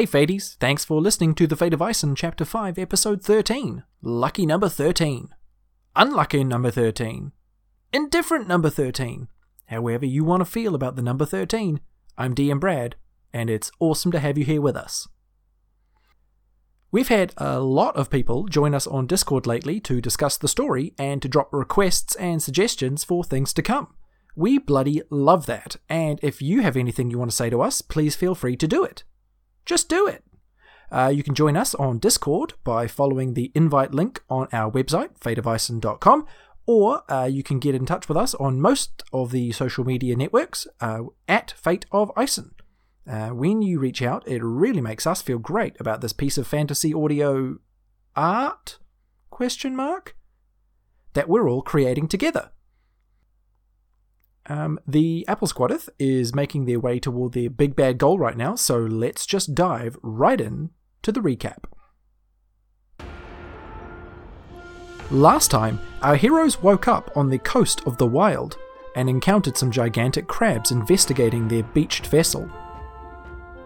Hey Fades, thanks for listening to The Fate of Ison Chapter 5, Episode 13. Lucky number 13. Unlucky number 13. Indifferent number 13. However you want to feel about the number 13, I'm DM Brad, and it's awesome to have you here with us. We've had a lot of people join us on Discord lately to discuss the story and to drop requests and suggestions for things to come. We bloody love that, and if you have anything you want to say to us, please feel free to do it just do it. Uh, you can join us on Discord by following the invite link on our website, fateofison.com, or uh, you can get in touch with us on most of the social media networks uh, at Fate of Ison. Uh, when you reach out, it really makes us feel great about this piece of fantasy audio art question mark that we're all creating together. Um, the Apple Squadeth is making their way toward their big bad goal right now, so let's just dive right in to the recap. Last time, our heroes woke up on the coast of the Wild and encountered some gigantic crabs investigating their beached vessel.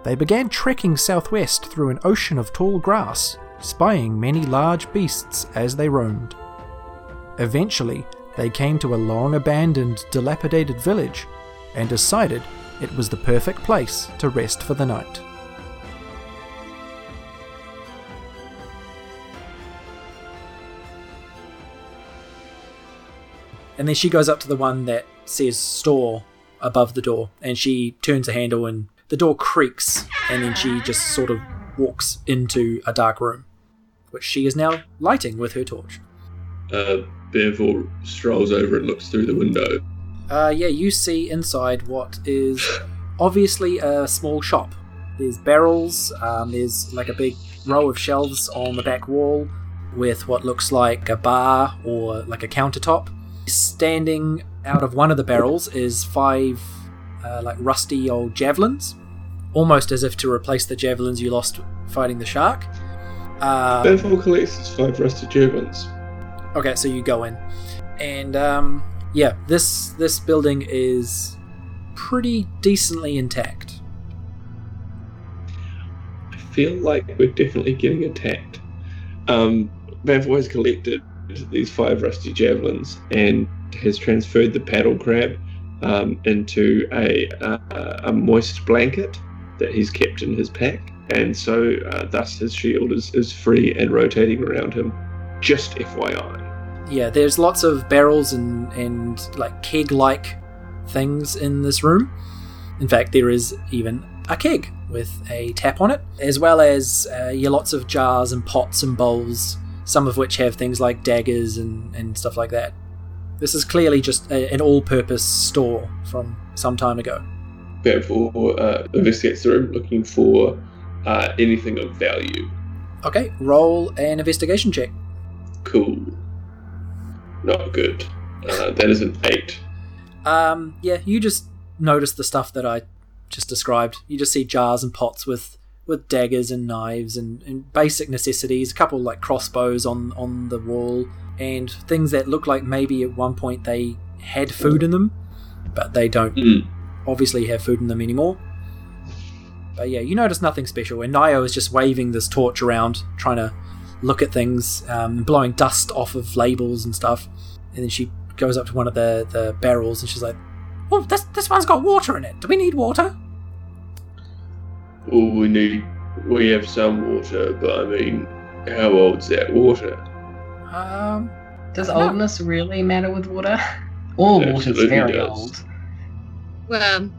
They began trekking southwest through an ocean of tall grass, spying many large beasts as they roamed. Eventually, they came to a long abandoned, dilapidated village and decided it was the perfect place to rest for the night. And then she goes up to the one that says store above the door and she turns a handle and the door creaks and then she just sort of walks into a dark room, which she is now lighting with her torch. Uh, Bearful strolls over and looks through the window. Uh, yeah, you see inside what is obviously a small shop. There's barrels, um, there's like a big row of shelves on the back wall with what looks like a bar or like a countertop. Standing out of one of the barrels is five uh, like rusty old javelins, almost as if to replace the javelins you lost fighting the shark. Bearful collects his five rusty javelins. Okay, so you go in, and um, yeah, this this building is pretty decently intact. I feel like we're definitely getting attacked. Um, Bearful has collected these five rusty javelins and has transferred the paddle crab um, into a, a, a moist blanket that he's kept in his pack, and so uh, thus his shield is, is free and rotating around him. Just FYI yeah, there's lots of barrels and, and like keg like things in this room. In fact, there is even a keg with a tap on it, as well as uh, yeah, lots of jars and pots and bowls, some of which have things like daggers and, and stuff like that. This is clearly just a, an all purpose store from some time ago. Bearful uh, investigates the room looking for uh, anything of value. Okay, roll an investigation check. Cool not good. Uh, that is an eight. Um, yeah, you just notice the stuff that I just described. You just see jars and pots with with daggers and knives and, and basic necessities. A couple like crossbows on on the wall and things that look like maybe at one point they had food in them, but they don't mm. obviously have food in them anymore. But yeah, you notice nothing special, and Nio is just waving this torch around, trying to look at things, um, blowing dust off of labels and stuff. And then she goes up to one of the, the barrels and she's like, "Oh, this this one's got water in it. Do we need water?" Well, we need we have some water, but I mean, how old's that water? Um, does oldness really matter with water? All water's very does. old. Well,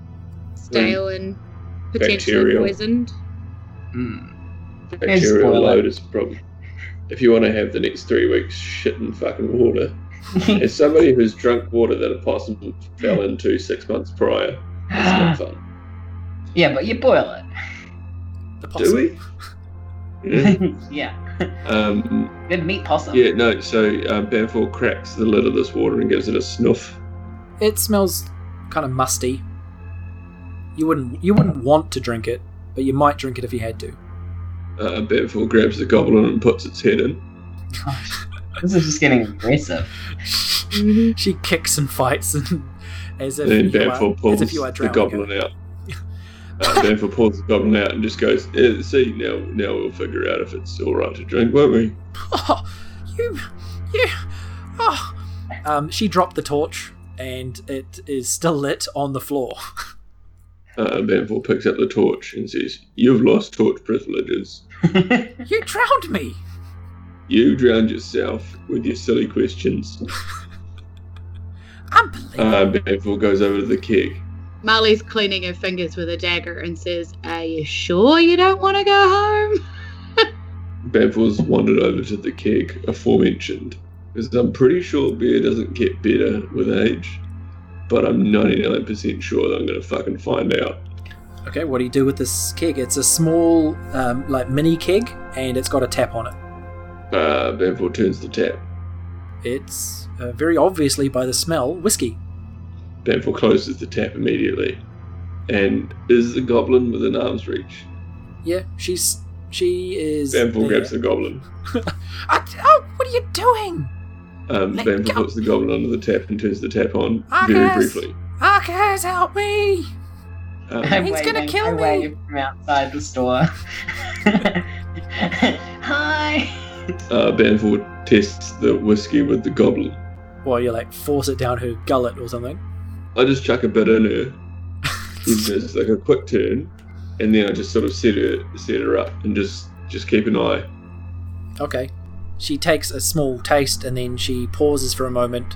stale and potentially bacterial. poisoned. Mm. Bacterial load is a problem if you want to have the next three weeks shit in fucking water, as somebody who's drunk water that a possum fell into six months prior, it's not fun. Yeah, but you boil it. The possum. Do we? Yeah. yeah. Um, Good meat possum. Yeah, no. So um, Bearful cracks the lid of this water and gives it a snuff. It smells kind of musty. You wouldn't you wouldn't want to drink it, but you might drink it if you had to uh, Bearful grabs the goblin and puts its head in. Gosh, this is just getting aggressive. she kicks and fights and as if and you are, pulls as if you are the goblin out. Uh, Banfor pulls the goblin out and just goes, yeah, "See now, now we'll figure out if it's all right to drink, won't we?" Oh, you, you, oh. Um, she dropped the torch, and it is still lit on the floor. Uh, Banfor picks up the torch and says, "You've lost torch privileges. you drowned me. You drowned yourself with your silly questions." Unbelievable. Uh, Banfor goes over to the keg. Marley's cleaning her fingers with a dagger and says, Are you sure you don't want to go home? Banfor's wandered over to the keg aforementioned. Because I'm pretty sure beer doesn't get better with age, but I'm 99% sure that I'm going to fucking find out. Okay, what do you do with this keg? It's a small, um, like mini keg, and it's got a tap on it. Uh, Banfor turns the tap. It's uh, very obviously by the smell whiskey. Banfor closes the tap immediately. And is the goblin within arm's reach? Yeah, she's she is. Banfor there. grabs the goblin. Ah, oh, what are you doing? Um, Let Banfor go. puts the goblin under the tap and turns the tap on Ah, very yes. briefly. Arcus, help me! Um, I'm He's gonna kill I me. wave from outside the store. Hi. Uh, Banfor tests the whiskey with the goblin. Or you like force it down her gullet or something. I just chuck a bit in her, just like a quick turn, and then I just sort of set her set her up and just just keep an eye. Okay. She takes a small taste and then she pauses for a moment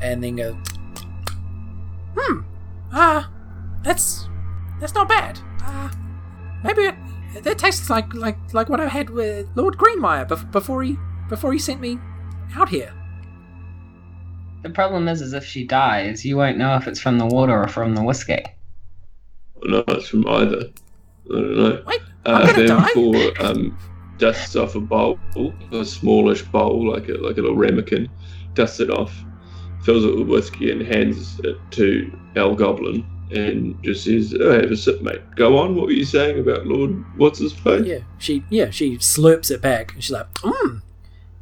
and then goes, Hmm. Ah, that's that's not bad. Ah, maybe it, that tastes like like like what I had with Lord Greenmire bef- before he before he sent me out here. The problem is, is if she dies, you won't know if it's from the water or from the whiskey. No, it's from either. I don't know. Wait, Uh, I'm gonna die. Banfor um, dusts off a bowl, a smallish bowl, like a like a little ramekin, dusts it off, fills it with whiskey, and hands it to El Goblin, and just says, oh, "Have a sip, mate. Go on. What were you saying about Lord? What's his face? Yeah, she yeah she slurps it back and she's like, Mmm,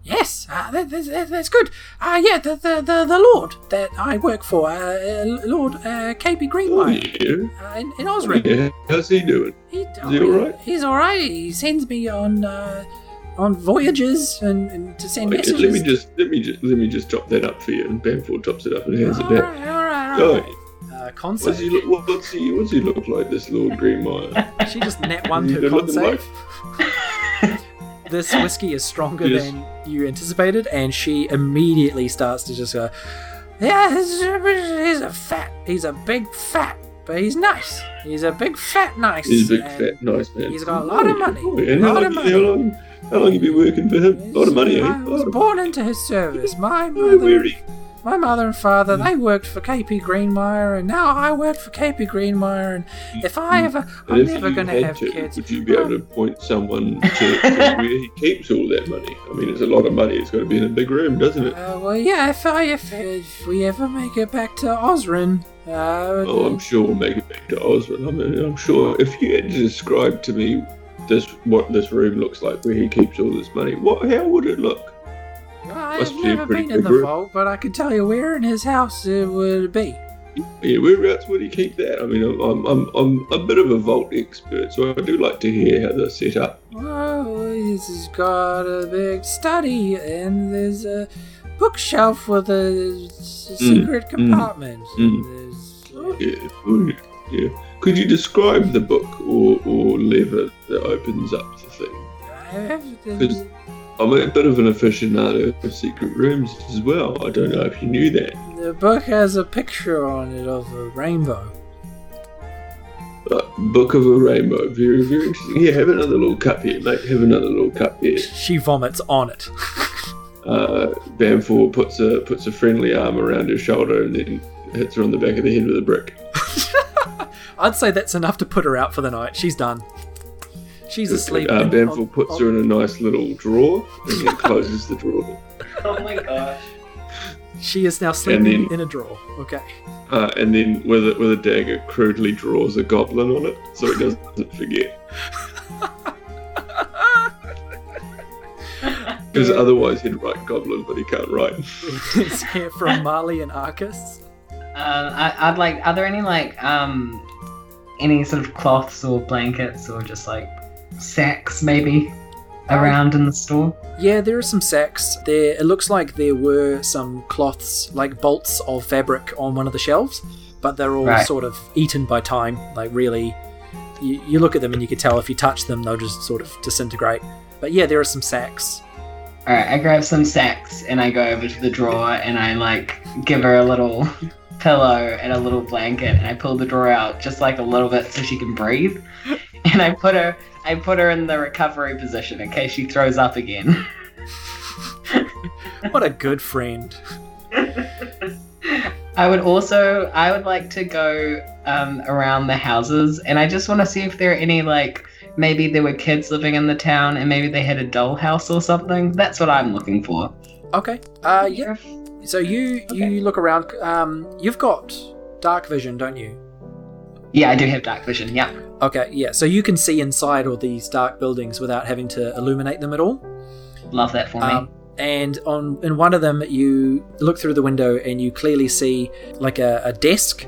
yes, uh, that, that, that- that's good. Ah, yeah, the, the the the Lord that I work for, uh, uh, Lord uh, KP Oh, yeah. uh, in, in Osric. yeah. How's he doing? He, he all right? He's all right. He sends me on uh, on voyages and, and to send Wait, messages. let me just let me just let me just chop that up for you. And Banfor chops it up and hands it back. right, all right, all Go. right. Uh, con What's he save. look? What's he? What's he look like? This Lord Greenmire. She just net one You her don't con look like- this whiskey is stronger Yes. than you anticipated, and she immediately starts to just go, "Yeah, he's a, fat. He's a big fat, but he's nice. He's a big fat nice. He's a big fat nice man. he's got a lot of money. Oh, and A how lot long, of how money. long? How long you been working for him? A lot of money, eh? I A was born into his service. My mother, really? My mother and father, they worked for KP Greenmire, and now I work for KP Greenmire. And if I ever, And I'm never going to have to, kids. Would you be able to point someone to, to where he keeps all that money? I mean, it's a lot of money. It's got to be in a big room, doesn't it? Uh, well, yeah, if, I, if, if we ever make it back to Osrin, uh, Oh, I'm sure we'll make it back to Osmond. I mean, I'm sure if you had to describe to me this what this room looks like where he keeps all this money, what how would it look? I've must be a never been in the vault, but I can tell you where in his house it would be. Yeah, whereabouts would he keep that? I mean, I'm, I'm, I'm, a bit of a vault expert, so I do like to hear how they're set up. Well, he's got a big study, and there's a bookshelf with a secret compartment. mm. there's- Yeah, yeah. Could you describe the book or, or lever that opens up the thing? I have- Because I'm a bit of an aficionado of secret rooms as well. I don't know if you knew that. The book has a picture on it of a rainbow. Uh, Book of a Rainbow, very, very interesting. Yeah, have another little cup here, mate. Have another little cup here. She vomits on it. Uh, Banfor puts a puts a friendly arm around her shoulder and then hits her on the back of the head with a brick. I'd say that's enough to put her out for the night. She's done. She's asleep. Uh, in- puts her in a nice little drawer and then closes the drawer. Oh my gosh. She is now sleeping then- in a drawer. Okay. Uh, and then with a, with a dagger, crudely draws a goblin on it so he doesn't forget. Because otherwise he'd write goblin, but he can't write. it's here from Marley and Arcus. Um, I, I'd like. Are there any like um, any sort of cloths or blankets or just like sacks maybe oh. around in the store? Yeah, there are some sacks. There, it looks like there were some cloths, like bolts of fabric, on one of the shelves, but they're all Right. sort of eaten by time. Like really, you, you look at them and you can tell if you touch them, they'll just sort of disintegrate. But yeah, there are some sacks. All right, I grab some sacks and I go over to the drawer and I like give her a little pillow and a little blanket and I pull the drawer out just like a little bit so she can breathe. And I put her I put her in the recovery position in case she throws up again. What a good friend. I would also I would like to go um, around the houses and I just want to see if there are any like maybe there were kids living in the town and maybe they had a dollhouse or something. That's what I'm looking for. Okay. Uh, yeah. So you Okay. you look around. Um, you've got dark vision, don't you? Yeah, I do have dark vision. Yeah. Okay. Yeah. So you can see inside all these dark buildings without having to illuminate them at all. Love that for me. Um, and on in one of them, you look through the window and you clearly see like a, a desk,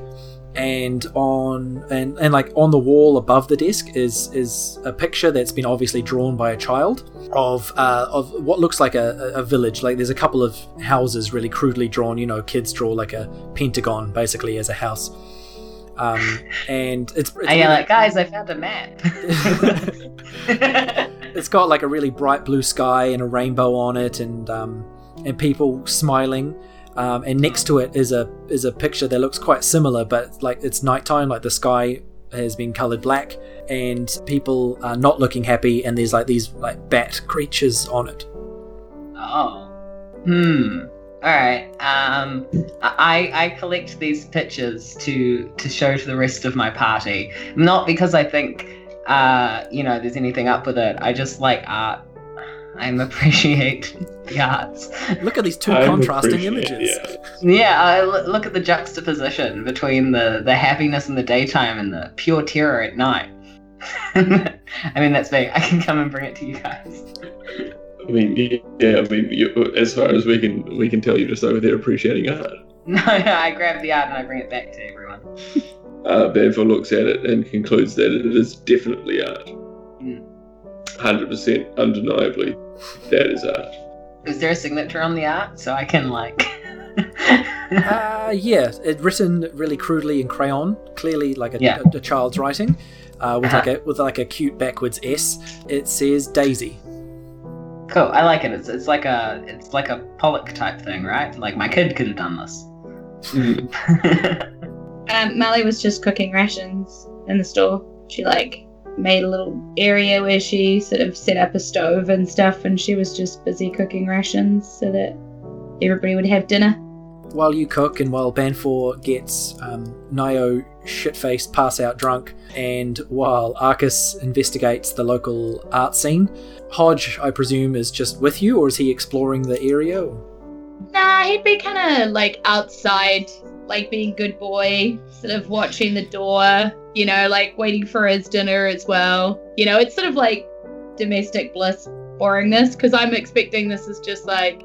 and on and, and like on the wall above the desk is is a picture that's been obviously drawn by a child of uh, of what looks like a, a a village. Like there's a couple of houses really crudely drawn. You know, kids draw like a pentagon basically as a house. Um, and it's, it's I yell like, guys, I found a map. it's got like a really bright blue sky and a rainbow on it, and um, and people smiling. Um, and next to it is a is a picture that looks quite similar, but like it's nighttime, like the sky has been colored black, and people are not looking happy, and there's like these like bat creatures on it. oh. Hmm. All right. Um, I I collect these pictures to to show to the rest of my party, not because I think uh you know there's anything up with it. I just like art. I appreciate the arts. Look at these two I contrasting images. it, Yeah, I l- look at the juxtaposition between the the happiness in the daytime and the pure terror at night. I mean, that's me. I can come and bring it to you guys. I mean, yeah. I mean, you, as far as we can, we can tell you're just over there appreciating art. No, no, I grab the art and I bring it back to everyone. Uh, Banfield looks at it and concludes that it is definitely art. Mm. Hundred percent, undeniably, that is art. Is there a signature on the art so I can like? Uh, yeah, it written really crudely in crayon, clearly like a, Yeah. a, a child's writing, uh, with like a with like a cute backwards S. It says Daisy. Cool. I like it. It's it's like a it's like a Pollock type thing, right? Like my kid could have done this. Um, Molly was just cooking rations in the store. She like made a little area where she sort of set up a stove and stuff, and she was just busy cooking rations so that everybody would have dinner. While you cook and while Banfor gets um, Nio shit-faced, pass out drunk, and while Arcus investigates the local art scene, Hodge, I presume, is just with you, or is he exploring the area? Nah, he'd be kind of like outside, like being good boy, sort of watching the door, you know, like waiting for his dinner as well. You know, it's sort of like domestic bliss boringness because I'm expecting this is just like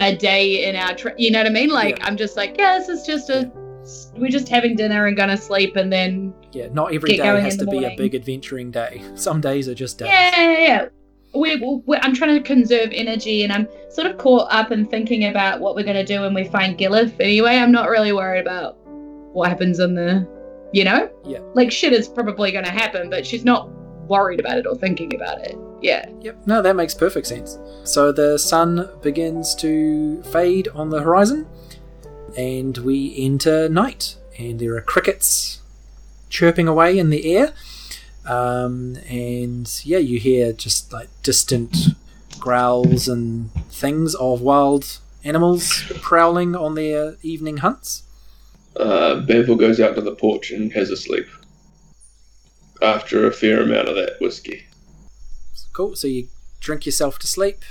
a day in our, tra- you know what I mean? Like, Yeah. I'm just like, yeah, this is just a, we're just having dinner and gonna sleep and then, Yeah, not every day has to the be a big adventuring day. Some days are just days. yeah, yeah, yeah. We, we, I'm trying to conserve energy and I'm sort of caught up in thinking about what we're going to do when we find Gillif anyway. I'm not really worried about what happens in the, you know? Yeah. Like shit is probably going to happen, but she's not worried about it or thinking about it. Yeah. Yep, no, that makes perfect sense. So the sun begins to fade on the horizon, and we enter night, and there are crickets chirping away in the air. Um, and yeah, you hear just like distant growls and things of wild animals prowling on their evening hunts. Uh, Banfield goes out to the porch and has a sleep. After a fair amount of that whiskey. Cool, so you drink yourself to sleep.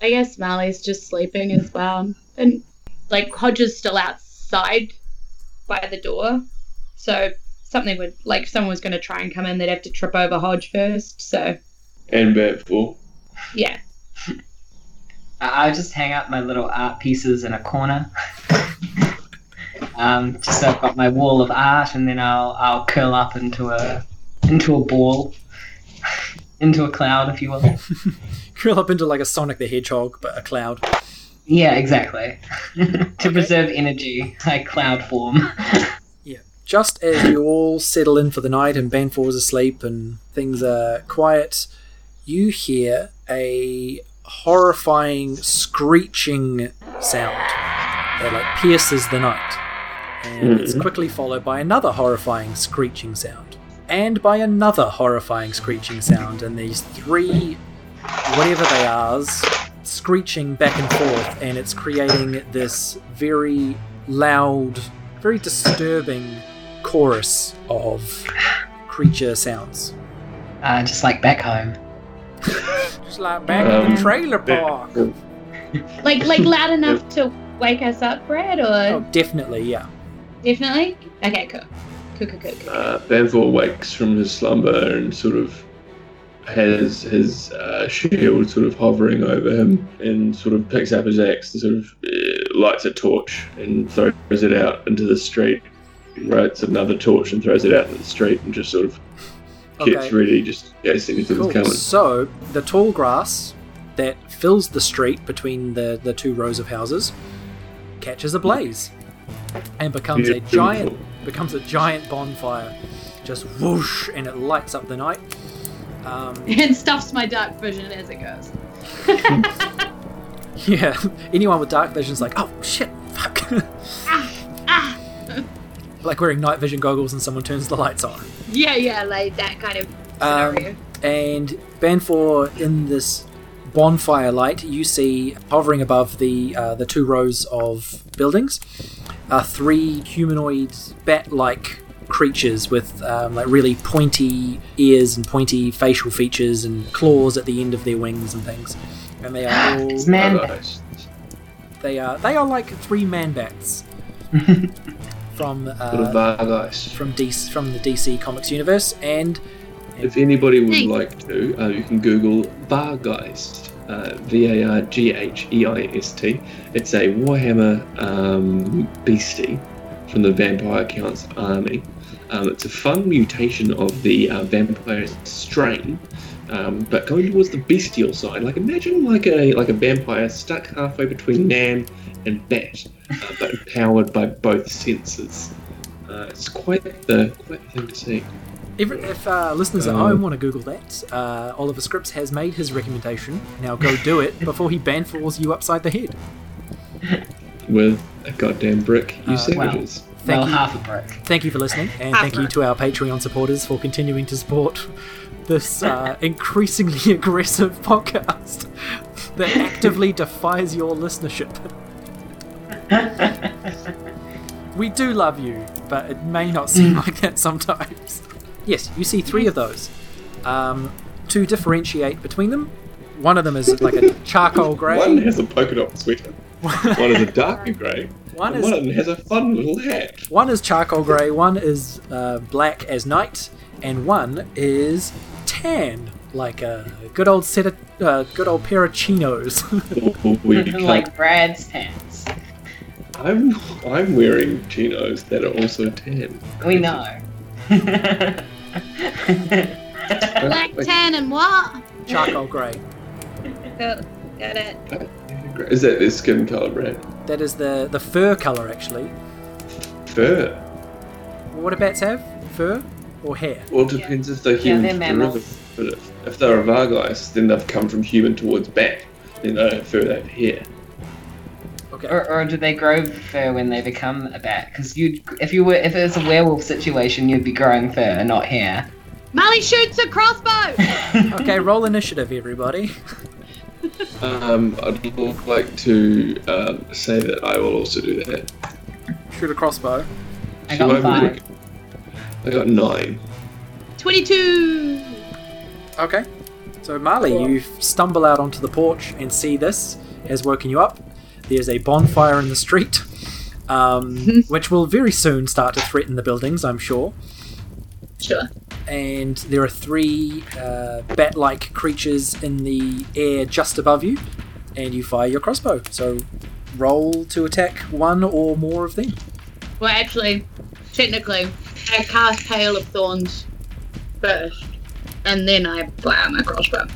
I guess Marley's just sleeping as well. And like Hodge is still outside by the door. So something would, like, someone was going to try and come in, they'd have to trip over Hodge first. So And Banfield. yeah. I I just hang out my little art pieces in a corner. Um, just so I've got my wall of art, and then I'll I'll curl up into a into a ball, into a cloud, if you will. Curl up into like a Sonic the Hedgehog, but a cloud. Yeah, exactly. to preserve energy, I cloud form. Yeah. Just as you all settle in for the night and Banfor is asleep and things are quiet, you hear a horrifying screeching sound that like pierces the night. And it's hmm. quickly followed by another horrifying screeching sound. And by another horrifying screeching sound. And these three, whatever they are, screeching back and forth, and it's creating this very loud, very disturbing chorus of creature sounds. Uh, just like back home. Just like back in Um, the trailer park. Like like loud enough to wake us up, Brad, or Oh, definitely, yeah. definitely? Okay, cool. Cool, cool, cool, cool. Uh, Banfor wakes from his slumber and sort of has his uh, shield sort of hovering over him and sort of picks up his axe and sort of uh, lights a torch and throws it out into the street. Lights another torch and throws it out into the street and just sort of gets Okay. ready just in case anything's Cool. coming. So the tall grass that fills the street between the, the two rows of houses catches a blaze and becomes a giant becomes a giant bonfire. Just whoosh and it lights up the night. Um, and stuffs my dark vision as it goes. yeah, anyone with dark vision is like, oh shit, fuck. Ah, like wearing night vision goggles and someone turns the lights on. yeah, yeah, like that kind of Um, scenario. and Banfor in this bonfire light, you see hovering above the uh, the two rows of buildings, are three humanoid bat-like creatures with um, like really pointy ears and pointy facial features and claws at the end of their wings and things. And they are all It's man. Nice. they are they are like three man bats from uh, of Vargheist. from DC from the DC Comics universe and If anybody would Thanks. like to, uh, you can Google Vargheist, uh, V A R G H E I S T. It's a Warhammer um, beastie from the Vampire Count's army. Um, it's a fun mutation of the uh, vampire strain, um, but going towards the bestial side. Like imagine like a like a vampire stuck halfway between man and bat, uh, but empowered by both senses. Uh, it's quite the quite the thing to see. If, if uh, listeners at Um, home want to Google that, uh, Oliver Scripps has made his recommendation. Now go do it before he banfalls you upside the head. with a goddamn brick, you Uh, savages. Thank well, you. half a brick. Thank you for listening, and thank you to our Patreon supporters for continuing to support this uh, increasingly aggressive podcast that actively defies your listenership. We do love you, but it may not seem like that sometimes. Yes, you see three of those. Um, to differentiate between them, one of them is like a charcoal grey. One has a polka dot sweater. One is a darker grey. One is one has a fun little hat. One is charcoal grey, one is uh, black as night, and one is tan, like a good old set of uh, good old pair of chinos. We like Brad's pants. I'm I'm wearing chinos that are also tan. We know. Black, tan, and what? charcoal grey. Cool. Got it. Is that their skin colour, Brad? That is the the fur color actually. Fur. What do bats have? Fur or hair? Well, it depends if they're human Yeah, human they're derivative. But if, if they're a Vargheist, then they've come from human towards bat. Then they don't have fur, they have hair. Okay. or, or do they grow fur when they become a bat? Because you, if you were, if it was a werewolf situation, you'd be growing fur, not hair. Molly shoots a crossbow. Okay, roll initiative, everybody. Um, I'd like to um, say that I will also do that. Shoot a crossbow. I got I'm five. quick. I got nine. Twenty-two. Okay. So Marley, you stumble out onto the porch and see this has woken you up. There's a bonfire in the street, um, which will very soon start to threaten the buildings, I'm sure. Sure. And there are three uh, bat-like creatures in the air just above you, and you fire your crossbow. So roll to attack one or more of them. Well, actually, technically, I cast Hail of Thorns first, and then I pull out my crossbow.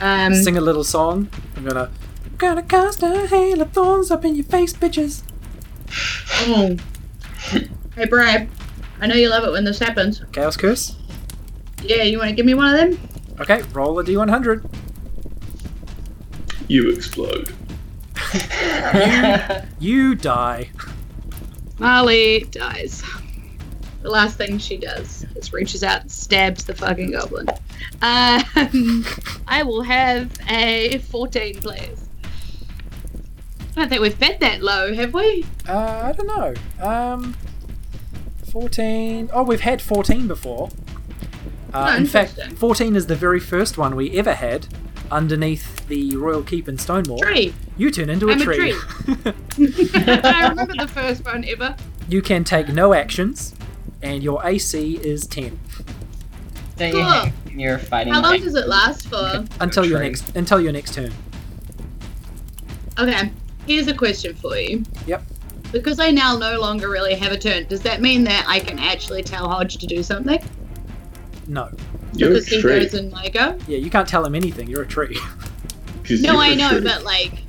Um, Sing a little song. I'm gonna. Gonna cast a hail of thorns up in your face, bitches. oh. hey, Brad. I know you love it when this happens. Chaos curse. Yeah, you want to give me one of them? Okay, roll a d100. You explode. You die. Molly dies. The last thing she does is reaches out and stabs the fucking goblin. Um, I will have a 14, please. I don't think we've bet that low, have we? Uh, I don't know. Um, 14. Oh, we've had 14 before. Uh, Oh, in fact, 14 is the very first one we ever had underneath the Royal Keep in Stonemore. Tree. You turn into a I'm a tree. I remember the first one ever. you can take no actions, and your AC is 10 Don't Cool. you're fighting? How long does it last for? until your next until your next turn. Okay, here's a question for you. Yep. Because I now no longer really have a turn, does that mean that I can actually tell Hodge to do something? No. You're a because he goes and I go? Yeah, you can't tell him anything. You're a tree. No, you're I a know, tree. but like,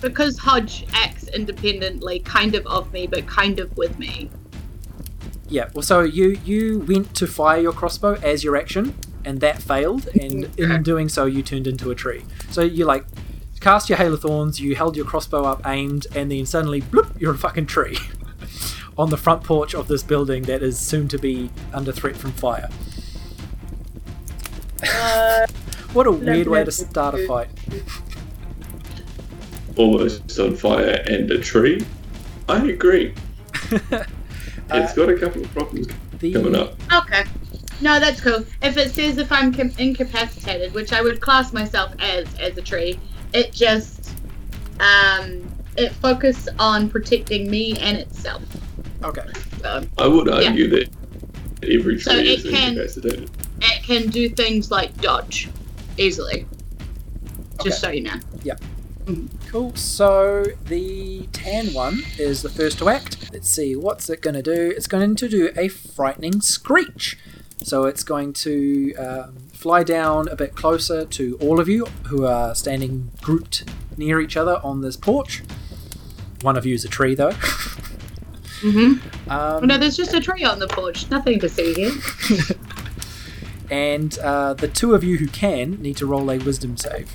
because Hodge acts independently, kind of of me, but kind of with me. Yeah. Well, so you you went to fire your crossbow as your action, and that failed, and in doing so, you turned into a tree. So you like cast your hail of thorns, you held your crossbow up, aimed, and then suddenly, bloop, you're a fucking tree on the front porch of this building that is soon to be under threat from fire. Uh, what a weird way to start a fight. almost on fire and a tree. I agree. It's got a couple of problems The, coming up. Okay. No, that's cool. If it says if I'm incapacitated, which I would class myself as as a tree, it just um it focused on protecting me and itself. Okay. So I would argue that every tree So it is can- incapacitated. it can do things like dodge easily. Just so you know. Yeah. Cool. So the tan one is the first to act. Let's see, what's it going to do? It's going to do a frightening screech. So it's going to um, fly down a bit closer to all of you who are standing grouped near each other on this porch. One of you is a tree, though. Mm-hmm. Um, no, there's just a tree on the porch. Nothing to see here. and uh, the two of you who can need to roll a wisdom save.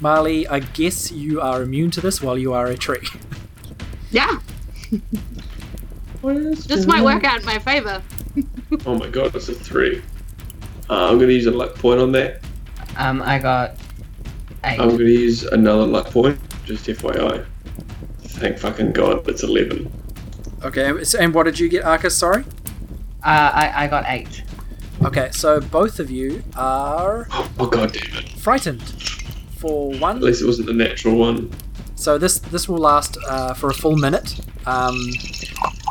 Marley, I guess you are immune to this while you are a tree. Yeah, this might work out in my favor. Oh my god, it's a three. Uh, I'm going to use a luck point on that. Um, I got eight. I'm going to use another luck point, just FYI. Thank fucking god, it's 11. Okay, so- and what did you get, Arcus? Sorry? Uh, I, I got eight. Okay, so both of you are Oh, oh god damn it. frightened for one. At least it wasn't the natural one. So this this will last uh, for a full minute, um,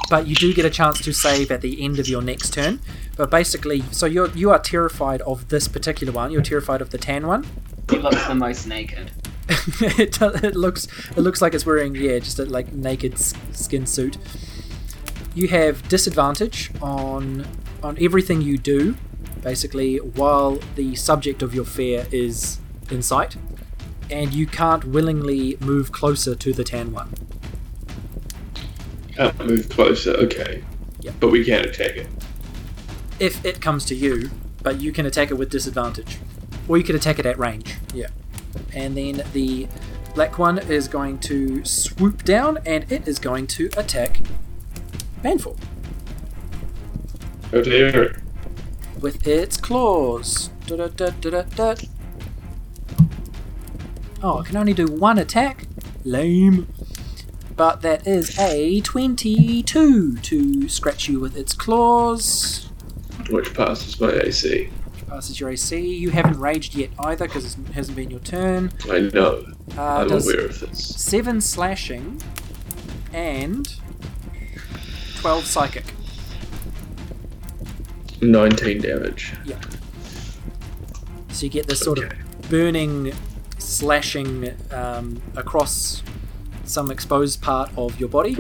but you do get a chance to save at the end of your next turn. But basically, so you're you are terrified of this particular one. You're terrified of the tan one. He looks the most naked. it, it looks it looks like it's wearing yeah just a like naked s- skin suit. You have disadvantage on on everything you do, basically while the subject of your fear is in sight, and you can't willingly move closer to the tan one. Can't move closer, okay. Yeah. But we can attack it. if it comes to you, but you can attack it with disadvantage. Or you can attack it at range. Yeah. And then the black one is going to swoop down and it is going to attack Banful Go to Eric. with its claws. Da-da-da-da-da-da. Oh, I can only do one attack? Lame. But that is a 22 to scratch you with its claws. Which passes my AC. passes your AC. You haven't raged yet either because it hasn't been your turn. I know. Uh, I'm aware of this. seven slashing and twelve psychic. 19 damage. Yeah. So you get this sort Okay. of burning, slashing um, across some exposed part of your body.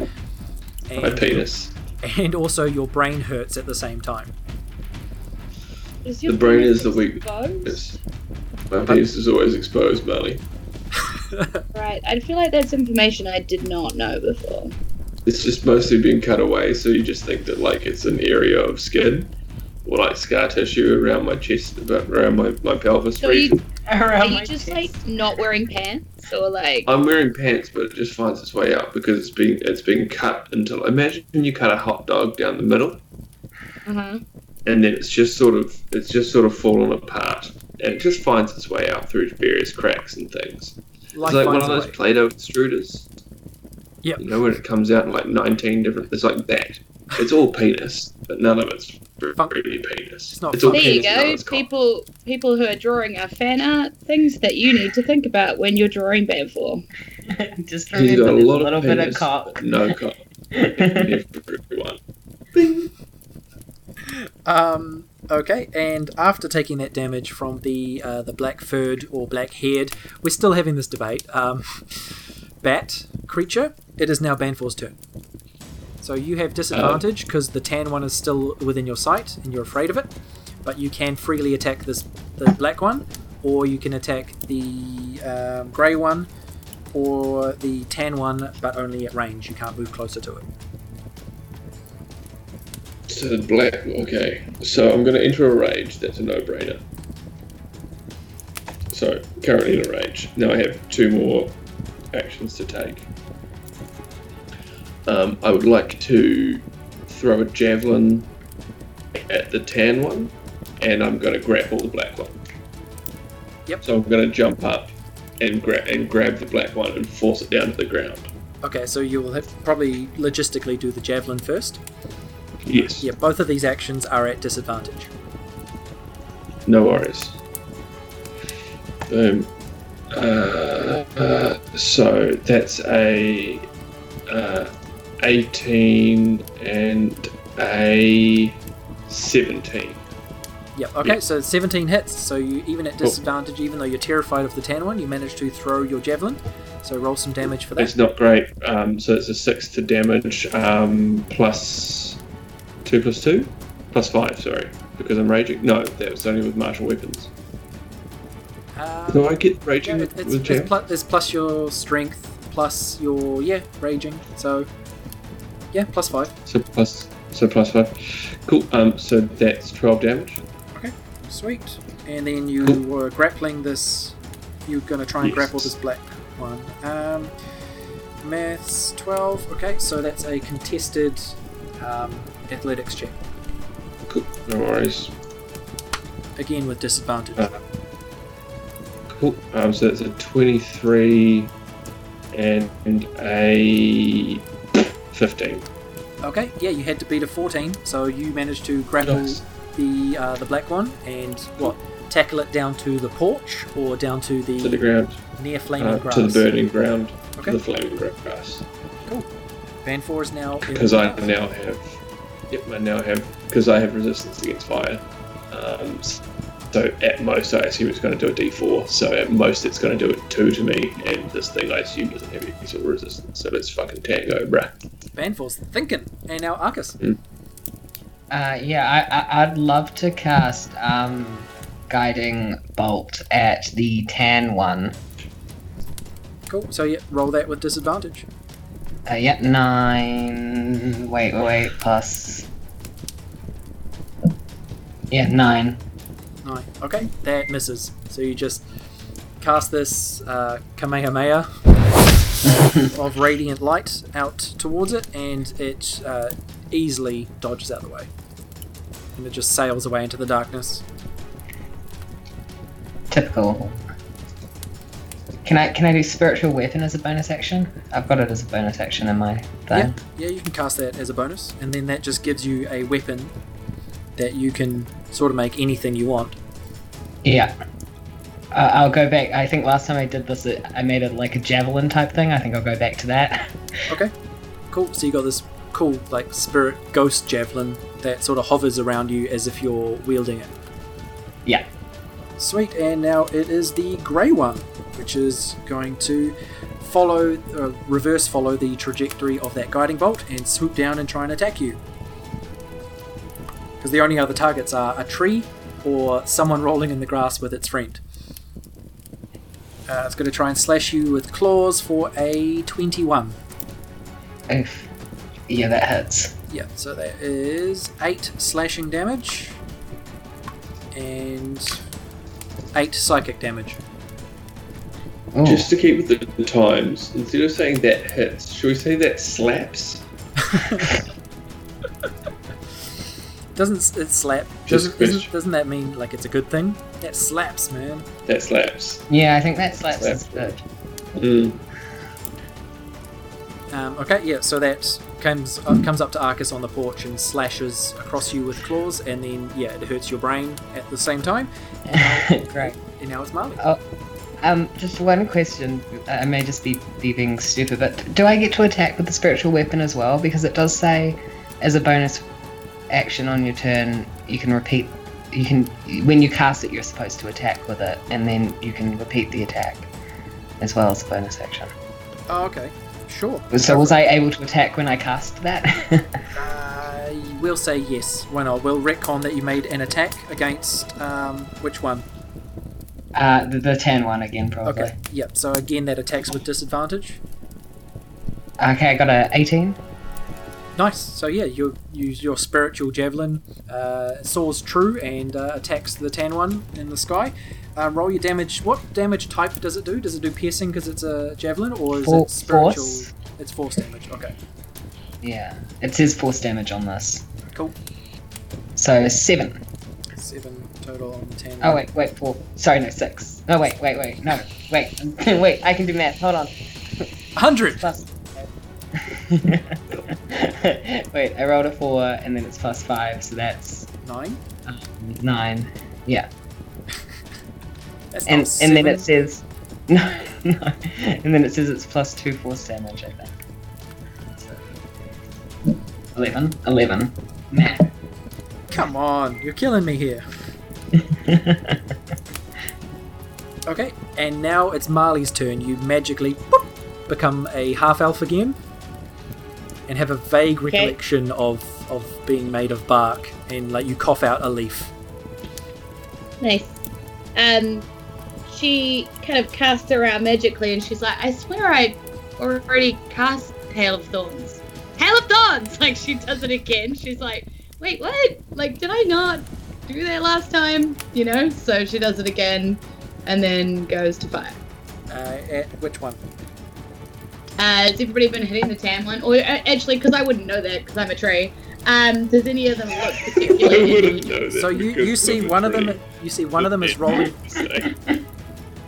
My and, penis. and also your brain hurts at the same time. Is The brain is the penis weakness. exposed? My penis is always exposed, Marley. Right. I feel like that's information I did not know before. It's just mostly been cut away, so you just think that like it's an area of skin or like scar tissue around my chest, about around my, my pelvis So are you, region. are you just chest. like not wearing pants or like? I'm wearing pants, but it just finds its way out because it's being it's being cut into. Imagine you cut a hot dog down the middle, Uh-huh. and then it's just sort of it's just sort of fallen apart, and it just finds its way out through various cracks and things. Life it's like one of those way. Play-Doh extruders. Yep. You know when it comes out in like 19 different. It's like that. It's all penis, but none of it's Fun- really penis. It's not it's all. There you penis, none go. People people who are drawing our fan art, things that you need to think about when you're drawing Banfor. Just He's remember got a there's a little of bit of cock. no cock. Everyone. Bing. Um, okay, and after taking that damage from the uh, the black furred or black haired, we're still having this debate. Um, bat creature. It is now Banfor's turn. So you have disadvantage because the tan one is still within your sight and you're afraid of it, but you can freely attack this the black one, or you can attack the um, grey one, or the tan one, but only at range. You can't move closer to it. So the black. Okay. So I'm going to enter a rage. That's a no-brainer. So currently in a rage. Now I have two more actions to take. Um, I would like to throw a javelin at the tan one, and I'm going to grapple the black one. Yep. So I'm going to jump up and grab and grab the black one and force it down to the ground. Okay, so you will have probably logistically do the javelin first. Yes. Yeah, both of these actions are at disadvantage. No worries. Boom. Uh, uh, so that's a uh, 18 and a 17. Yep. Okay, Yeah. so 17 hits. So you even at disadvantage, even though you're terrified of the tan one, you manage to throw your javelin. So roll some damage for that. It's not great. Um, so it's a 6 to damage um, plus 2 plus 2? Plus 5, sorry. Because I'm raging. No, that was only with martial weapons. Um, Do I get raging it- it's, with it's, plus, it's plus your strength, plus your yeah raging. So yeah, plus five. So plus, so plus 5. Cool. Um, so that's 12 damage. Okay, sweet. And then you Cool. were grappling this. You're going to try and Yes. grapple this black one. Um, maths 12. Okay, so that's a contested um, athletics check. Cool. No worries. Again with disadvantage. Uh, Cool. Um, so that's a 23 and a 15. Okay, yeah, you had to beat a 14, so you managed to grapple Nice. the uh, the black one and what? Tackle it down to the porch or down to the, To the ground. near flaming Uh, grass. to the burning ground. Okay. To the flaming grass. Cool. Banfor is now Because I now have. Yep, I now have. Because I have resistance against fire. Um, so at most, I assume it's going to do a d4. So at most, it's going to do a 2 to me. And this thing, I assume, doesn't have any sort of resistance. So let's fucking tango, bruh. Banfor's thinking, and now Arcus. Uh, yeah, I, I, I'd love to cast um, Guiding Bolt at the tan one. Cool. So yeah, roll that with disadvantage. Uh, yeah, nine. Wait, wait, wait, plus. Yeah, nine. Nine. Okay, that misses. So you just cast this uh, Kamehameha of radiant light out towards it, and it uh, easily dodges out of the way. And it just sails away into the darkness. Typical. Can I can I do spiritual weapon as a bonus action? I've got it as a bonus action in my Yeah, thing. yeah, you can cast that as a bonus, and then that just gives you a weapon that you can sort of make anything you want. Yeah. Uh, I'll go back. I think last time I did this, it, I made it like a javelin type thing. I think I'll go back to that. Okay, cool. So you got this cool, like, spirit ghost javelin that sort of hovers around you as if you're wielding it. Yeah. Sweet, and now it is the grey one, which is going to follow, uh, reverse follow the trajectory of that guiding bolt and swoop down and try and attack you. Because the only other targets are a tree or someone rolling in the grass with its friend. Uh, it's going to try and slash you with claws for a 21. Oof. Yeah, that hits. Yeah, so that is 8 slashing damage and 8 psychic damage. Ooh. Just to keep with the, the times, instead of saying that hits, should we say that slaps? Doesn't it slap? Doesn't, isn't, doesn't that mean like it's a good thing? That slaps, man. That slaps. Yeah, I think that slaps is good. Mm. Um, okay, yeah, so that comes uh, comes up to Arcus on the porch and slashes across you with claws, and then yeah, it hurts your brain at the same time. Great. And now it's Marley. Oh, Um, just one question. I may just be, be being stupid, but do I get to attack with the spiritual weapon as well? Because it does say, as a bonus action on your turn, you can repeat. You can when you cast it, you're supposed to attack with it, and then you can repeat the attack, as well as a bonus action. Oh, okay, sure. So was I able to attack when I cast that? Uh, we'll say yes. Why not? We'll retcon that you made an attack against um, which one? uh, the, the tan one again, probably. Okay. Yep. So again, that attacks with disadvantage. Okay, I got a 18. Nice. So yeah, you use your spiritual javelin, uh, soars true and uh, attacks the tan one in the sky. Uh, roll your damage. What damage type does it do? Does it do piercing because it's a javelin, or is For- it spiritual? force? It's force damage. Okay. Yeah, it says force damage on this. Cool. So seven. Seven total on the tan. Oh one. wait, wait, four. Sorry, no, six. No, wait, wait, wait, no, wait, wait. I can do math. Hold on. Hundred. Plus. wait, I rolled a four, and then it's plus five, so that's Nine. um, nine. Yeah, and and then it says no, no, and then it says it's plus two force damage. I think. So, Eleven. Eleven. Come on, you're killing me here. Okay, and now it's Marley's turn. You magically boop, become a half elf again, and have a vague recollection of of being made of bark, and like you cough out a leaf. Nice. Um, she kind of casts around magically, and she's like, "I swear I already cast Hail of Thorns. Hail of Thorns!" Like she does it again. She's like, "Wait, what? Like, did I not do that last time? You know?" So she does it again, and then goes to fire. Uh, at which one? Uh, has everybody been hitting the tan one? Or uh, actually, because I wouldn't know that because I'm a tree. Um, does any of them look particularly? I particularly? wouldn't know that. So you you see I'm one of them. You see one of them is rolling.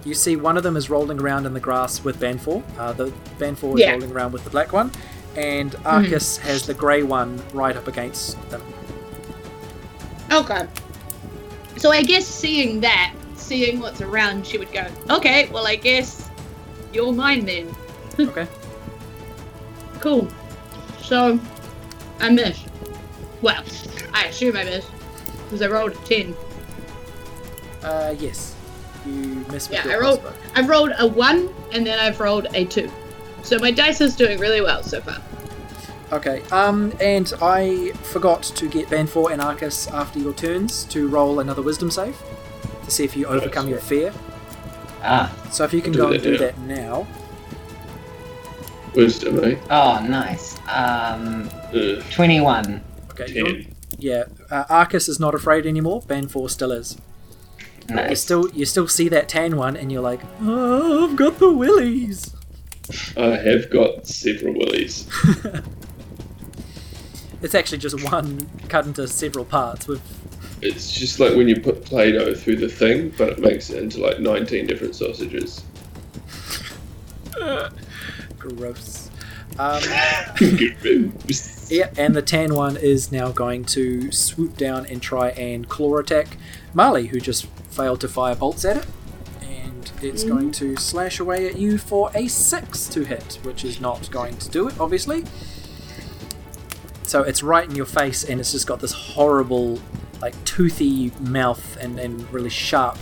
You see one of them is rolling around in the grass with Banfor. Uh, the Banfor is Yeah. rolling around with the black one, and Arcus has the grey one right up against them. Okay. So I guess seeing that, seeing what's around, she would go, okay, well, I guess you're mine then. Okay. Cool. So, I missed. Well, I assume I missed. Because I rolled a 10. Uh, yes. You missed with Yeah, your I rolled- crossbow. I've rolled a 1, and then I've rolled a 2. So my dice is doing really well so far. Okay, um, and I forgot to get Banfor and Arcus after your turns to roll another wisdom save to see if you overcome your fear. Ah. So if you can go and do that now. Wisdom, eh? Oh, nice. Um, Ugh, twenty-one. Okay, you're- ten. yeah, uh, Arcus is not afraid anymore. Banfor still is. You Nice. still, you still see that tan one, and you're like, oh, I've got the willies. I have got several willies. It's actually just one cut into several parts with It's just like when you put Play-Doh through the thing, but it makes it into like 19 different sausages. gross. Um, Yeah, and the tan one is now going to swoop down and try and claw attack Marley, who just failed to fire bolts at it. And it's going to slash away at you for a 6 to hit, which is not going to do it, obviously. So it's right in your face, and it's just got this horrible, like, toothy mouth and, and really sharp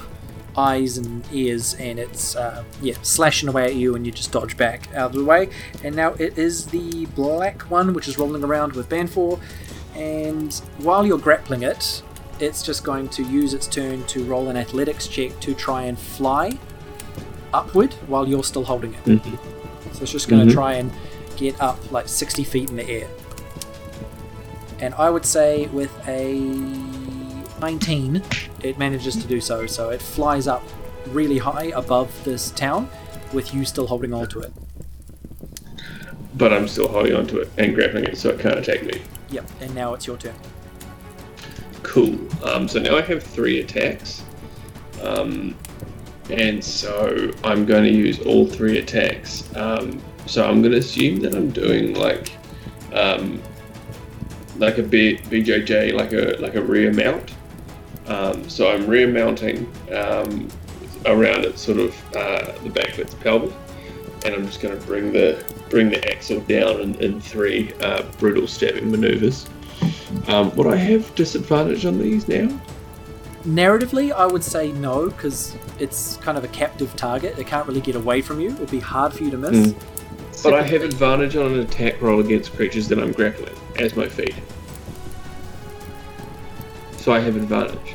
eyes and ears, and it's uh, yeah slashing away at you, and you just dodge back out of the way. And now it is the black one, which is rolling around with Banfor, and while you're grappling it, it's just going to use its turn to roll an athletics check to try and fly upward while you're still holding it. Mhm. So it's just going to Mhm. try and get up like 60 feet in the air. And I would say with a 19, it manages to do so. So it flies up really high above this town with you still holding on to it. But I'm still holding on to it and grappling it so it can't attack me. Yep, and now it's your turn. Cool. Um, so now I have three attacks. Um, and so I'm going to use all three attacks. Um, so I'm going to assume that I'm doing like um, like a B- BJJ, like a like a rear mount. Um, so I'm rear mounting um, around its sort of uh, the back of its pelvis, and I'm just going to bring the bring the axle down in, in three uh, brutal stabbing maneuvers. Um, would I have disadvantage on these now? Narratively, I would say no, because it's kind of a captive target. It can't really get away from you. It would be hard for you to miss. Mm. But I have advantage on an attack roll against creatures that I'm grappling as my feat. So I have advantage.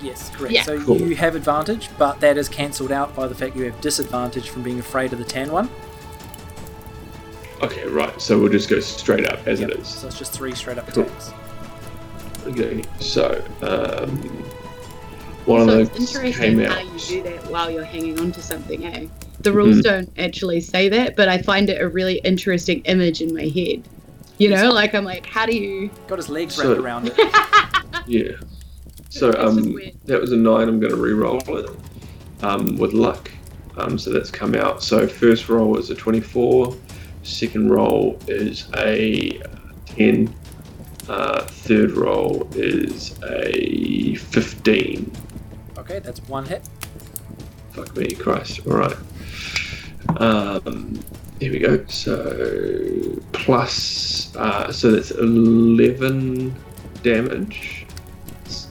Yes, correct. Yeah. So Cool. you have advantage, but that is cancelled out by the fact you have disadvantage from being afraid of the tan one. Okay, right. So we'll just go straight up as Yep. it is. So it's just three straight up Cool. attacks. Okay. So um, one so of it's those interesting came how out. you do that while you're hanging on to something, eh? The rules Mhm. don't actually say that, but I find it a really interesting image in my head. You know, like I'm like, how do you? Got his legs So- wrapped around it. Yeah. So um, that was a nine. I'm going to re-roll it um, with luck. Um, so that's come out. So first roll is a 24. Second roll is a 10. Uh, third roll is a 15. Okay, that's one hit. Fuck me, Christ. All right. Um, here we go. So plus, uh, so that's 11 damage.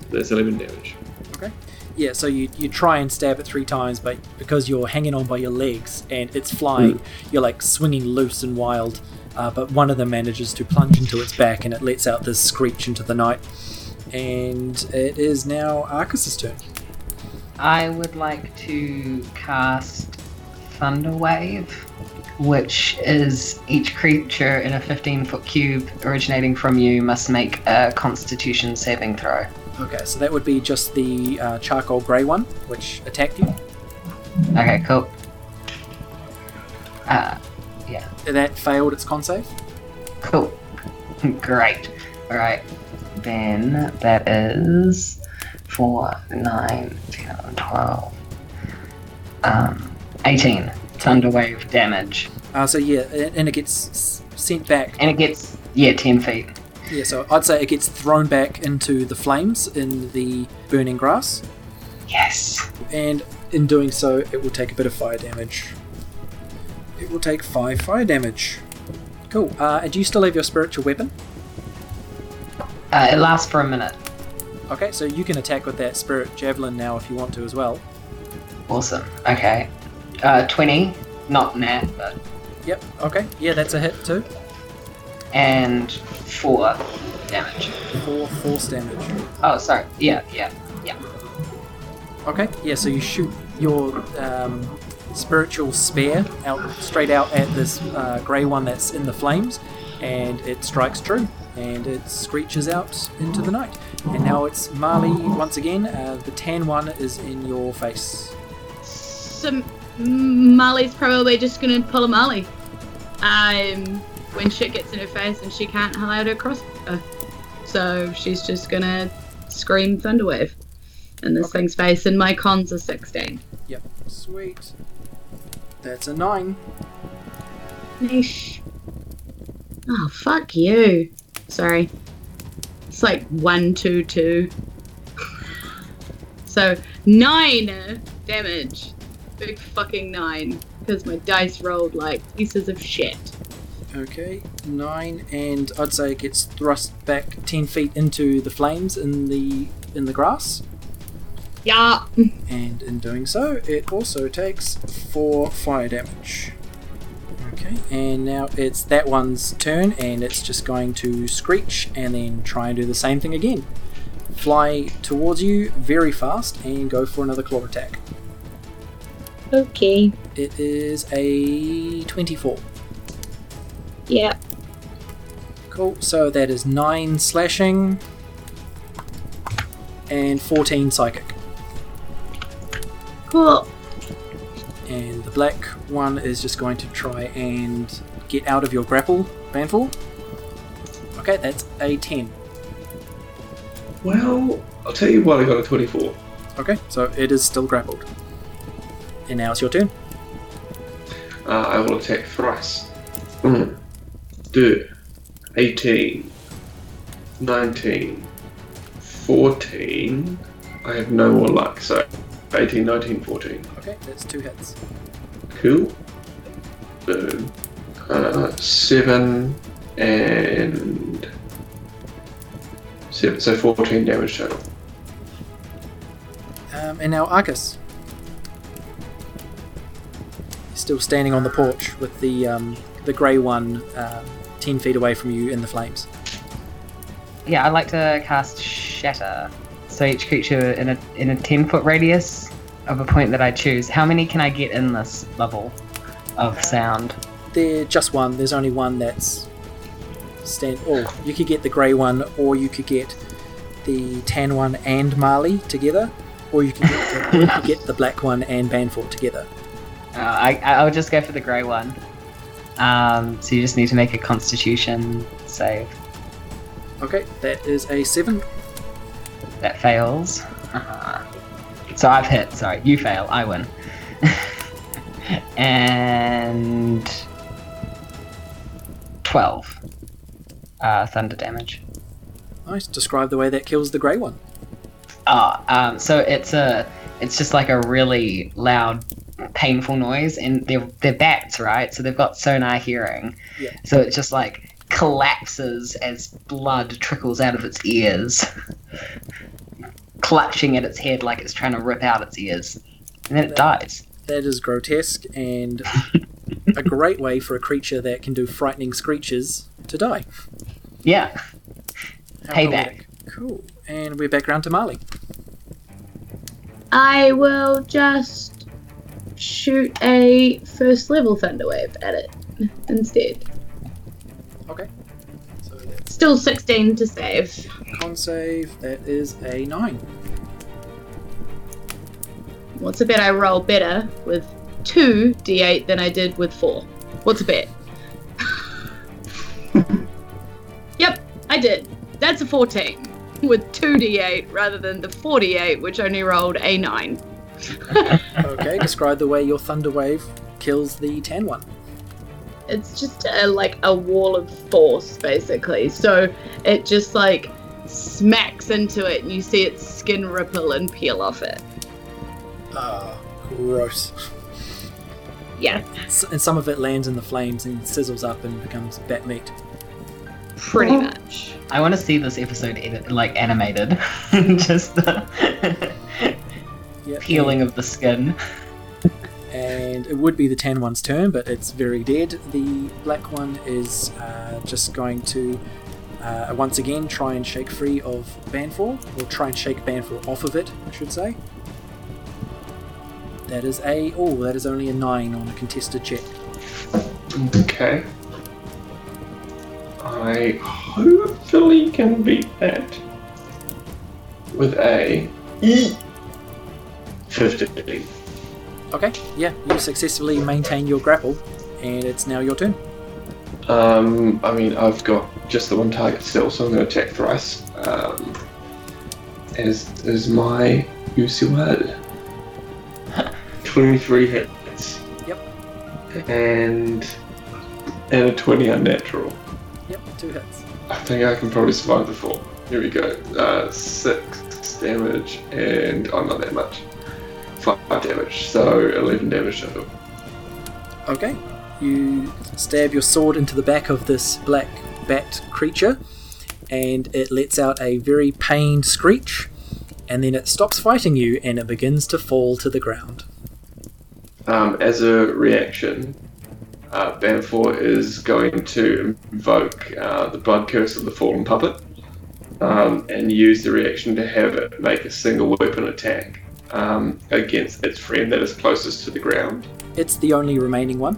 That's 11 damage. Okay. Yeah, so you, you try and stab it three times, but because you're hanging on by your legs and it's flying, you're like swinging loose and wild. Uh, but one of them manages to plunge into its back and it lets out this screech into the night. And it is now Arcus's turn. I would like to cast Thunder Wave, which is each creature in a 15 foot cube originating from you must make a Constitution saving throw. Okay, so that would be just the uh, charcoal grey one, which attacked you. Okay, cool. Uh, yeah. That failed its con save. cool. Great. Alright. Then that is 4, 9, 10, 12, um, 18 Thunder Wave damage. Uh, so yeah, and it gets sent back. And it gets, yeah, 10 feet. Yeah, so I'd say it gets thrown back into the flames in the burning grass. Yes. and in doing so, it will take a bit of fire damage. It will take five fire damage. Cool. Uh, and do you still have your spiritual weapon? Uh, it lasts for a minute. Okay, so you can attack with that spirit javelin now if you want to as well. Awesome. Okay. Uh, 20, not nat, but. Yep. Okay. Yeah, that's a hit too. And 4 damage. Four force damage. Oh, sorry. Yeah, yeah. Yeah. Okay. Yeah. So you shoot your um, spiritual spear out straight out at this uh, grey one that's in the flames, and it strikes true, and it screeches out into the night. And now it's Marley once again. Uh, the tan one is in your face. So M- Molly's probably just gonna pull a Molly. Um, when shit gets in her face and she can't hide her crossbow, so she's just gonna scream Thunderwave in this Okay. thing's face. And my cons are sixteen. Yep. Sweet. That's a nine. Niche. Oh fuck you. Sorry. It's like one two two. So nine damage. Big fucking nine. Because my dice rolled like pieces of shit. Okay, nine, and I'd say it gets thrust back ten feet into the flames in the in the grass. Yeah. and in doing so, it also takes four fire damage. Okay, and now it's that one's turn, and it's just going to screech and then try and do the same thing again. Fly towards you very fast and go for another claw attack. Okay. It is a 24. Yeah. Cool, so that is 9 slashing and 14 psychic. Cool. and the black one is just going to try and get out of your grapple, Banfor. Okay, that's a 10. Well, I'll tell you what, I got a 24. Okay, so it is still grappled. And now it's your turn. Uh, I will attack thrice. Mm. Do 18, 19, 14. I have no more luck, so 18, 19, 14. Okay, that's two hits. Cool. Boom. Uh, seven and seven, so 14 damage total. Um, and now Arcus. Still standing on the porch with the um, the grey one um, 10 feet away from you in the flames. Yeah, I'd like to cast Shatter. So each creature in a in a ten foot radius of a point that I choose. How many can I get in this level of sound? They're just one, there's only one that's stand. Or you could get the grey one, or you could get the tan one and Marley together, or you can get the, you could get the black one and Banfor together. Uh, I I'll just go for the grey one. Um, so you just need to make a Constitution save. Okay, that is a seven. That fails. Uh-huh. So I've hit. Sorry, you fail. I win. and twelve uh, thunder damage. Nice. Describe the way that kills the grey one. Oh, um, so it's a, it's just like a really loud, painful noise, and they're they're bats, right? So they've got sonar hearing. Yeah. So it just like collapses as blood trickles out of its ears, clutching at its head like it's trying to rip out its ears, and then it dies. That is grotesque and a great way for a creature that can do frightening screeches to die. Yeah. How Payback. Cool. And we're back around to Marley. I will just shoot a first level thunder wave at it instead. Okay. So that's Still 16 to save. con save. That is a nine. What's a bet I roll better with 2 d8 than I did with 4? What's a bet? yep, I did. That's a 14 with 2 d8 rather than the 48, which only rolled a 9. Okay. describe the way your thunder wave kills the tan one. It's just a, like a wall of force, basically. So it just like smacks into it, and you see its skin ripple and peel off it. Ah, gross. Yeah, S- And some of it lands in the flames and sizzles up and becomes bat meat. pretty much. I want to see this episode edit, like animated, just the Yep. peeling of the skin. and it would be the tan one's turn, but it's very dead. The black one is uh, just going to uh, once again try and shake free of Banfor, or try and shake Banfor off of it, I should say. That is a oh, that is only a nine on a contested check. Okay. I hopefully can beat that with a 15. Okay, yeah, you successfully maintain your grapple, and it's now your turn. Um, I mean, I've got just the one target still, so I'm going to attack thrice. Um, as is my usual. 23 hits. Yep. And and a 20 unnatural. Yep, two hits. I think I can probably survive the four. Here we go. Uh, six damage, and oh, not that much. Five damage, so 11 damage total. Okay. You stab your sword into the back of this black bat creature, and it lets out a very pained screech, and then it stops fighting you and it begins to fall to the ground. Um, as a reaction, uh, Banfor is going to invoke uh, the blood curse of the fallen puppet um, and use the reaction to have it make a single weapon attack um, against its friend that is closest to the ground. It's the only remaining one.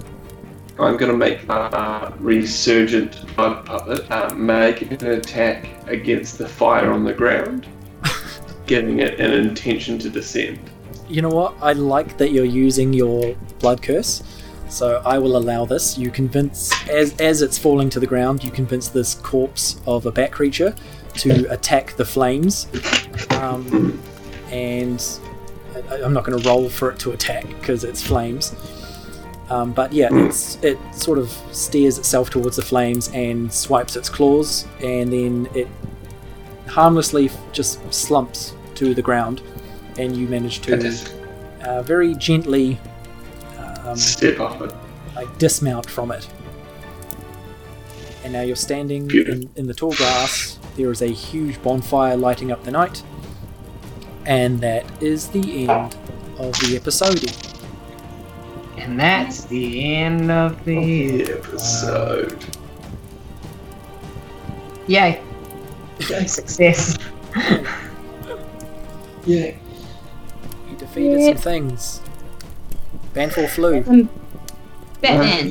I'm going to make uh, Resurgent Blood Puppet uh, make an attack against the fire on the ground, giving it an intention to descend. You know what? I like that you're using your blood curse, so I will allow this. You convince, as as it's falling to the ground, you convince this corpse of a bat creature to attack the flames, um, and I, I'm not going to roll for it to attack because it's flames. Um, but yeah, it's it sort of steers itself towards the flames and swipes its claws, and then it harmlessly just slumps to the ground, and you manage to uh, very gently um, Step off it. like dismount from it. And now you're standing in, in the tall grass. There is a huge bonfire lighting up the night, and that is the end of the episode. And that's the end of the. The episode. Yay! Yay. Success. Yeah. You defeated some things. Banfor flew. Um, Batman.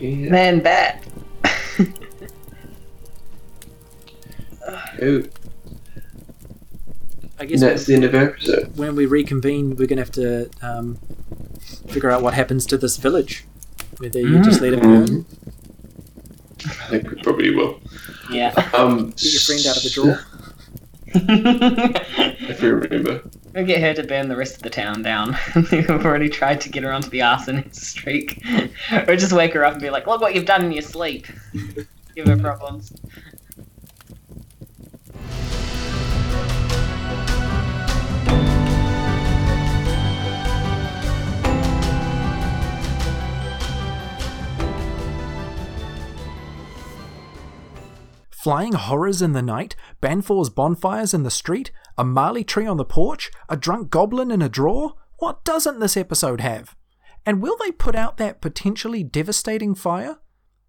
In. Man, bat. Oh, I guess that's the end of our episode. when we reconvene, we're gonna have to um, figure out what happens to this village. Whether you just let it burn, I think we probably will. Yeah. Um, get your friend out of the drawer. If you remember. We'll get her to burn the rest of the town down. We've already tried to get her onto the arsonist streak. or just wake her up and be like, look what you've done in your sleep. Give her problems. Flying horrors in the night, Banfor's bonfires in the street, a Marley tree on the porch, a drunk goblin in a drawer? What doesn't this episode have? And will they put out that potentially devastating fire?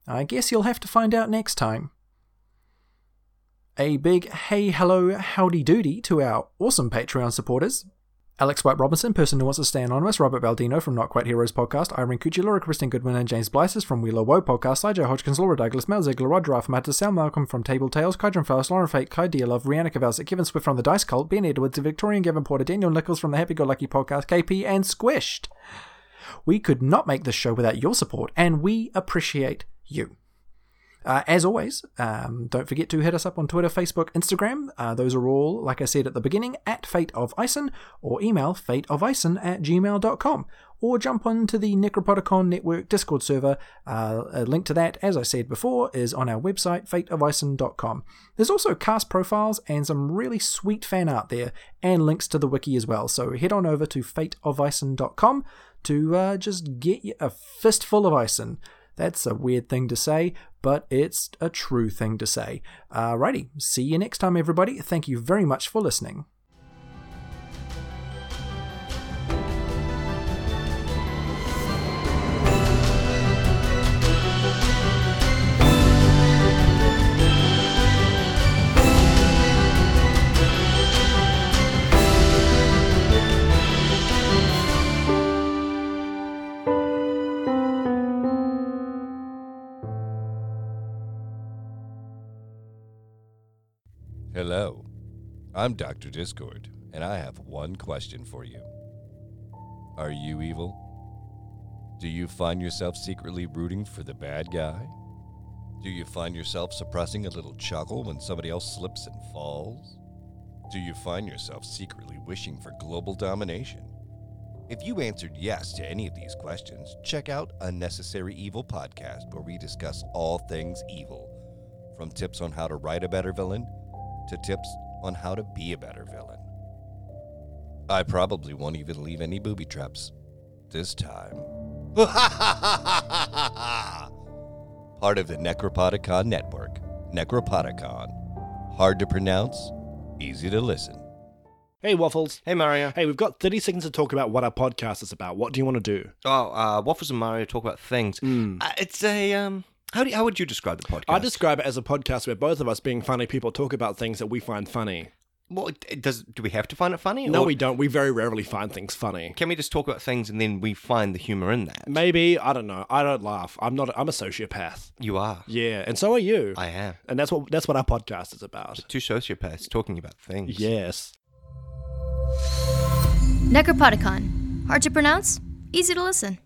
I guess you'll have to find out next time. A big hey, hello, howdy doody to our awesome Patreon supporters. Alex White Robinson, person who wants to stay anonymous, Robert Baldino from Not Quite Heroes podcast, Irene Cucci, Kristen Goodwin, and James Blyces from Wheeler Woe podcast, Sijay Hodgkins, Laura Douglas, Mel Ziegler, Rod Ruff, Matt Sal Malcolm from Table Tales, Kydron Faust, Lauren Fate, Kai Dealov, Rihanna Kavalsik, Kevin Swift from The Dice Cult, Ben Edwards, Victorian Gavin Porter, Daniel Nichols from the Happy Go Lucky podcast, KP, and Squished. We could not make this show without your support, and we appreciate you. Uh, as always, um, don't forget to hit us up on Twitter, Facebook, Instagram. Uh, those are all, like I said at the beginning, at Fate of Ison, or email fateofison at gmail.com. Or jump onto the Necropodicon Network Discord server. Uh, a link to that, as I said before, is on our website, fateofison.com. There's also cast profiles and some really sweet fan art there, and links to the wiki as well. So head on over to fateofison.com to uh, just get a fistful of Ison. That's a weird thing to say, but it's a true thing to say. Alrighty, see you next time, everybody. Thank you very much for listening. Hello, I'm Dr. Discord, and I have one question for you. Are you evil? Do you find yourself secretly rooting for the bad guy? Do you find yourself suppressing a little chuckle when somebody else slips and falls? Do you find yourself secretly wishing for global domination? If you answered yes to any of these questions, check out Unnecessary Evil Podcast, where we discuss all things evil, from tips on how to write a better villain to tips on how to be a better villain. I probably won't even leave any booby traps this time. Part of the Necropodicon Network. Necropodicon. Hard to pronounce, easy to listen. Hey, Waffles. Hey, Mario. Hey, we've got 30 seconds to talk about what our podcast is about. What do you want to do? Oh, uh, Waffles and Mario talk about things. Uh, it's a um. How do you, how would you describe the podcast? I describe it as a podcast where both of us, being funny people, talk about things that we find funny. Well, it- it does do we have to find it funny? No, or we don't. We very rarely find things funny. Can we just talk about things and then we find the humor in that? Maybe I don't know. I don't laugh. I'm not. I'm a sociopath. You are. Yeah, and so are you. I am. and that's what that's what our podcast is about. Two sociopaths talking about things. Yes. Necropodicon. Hard to pronounce, easy to listen.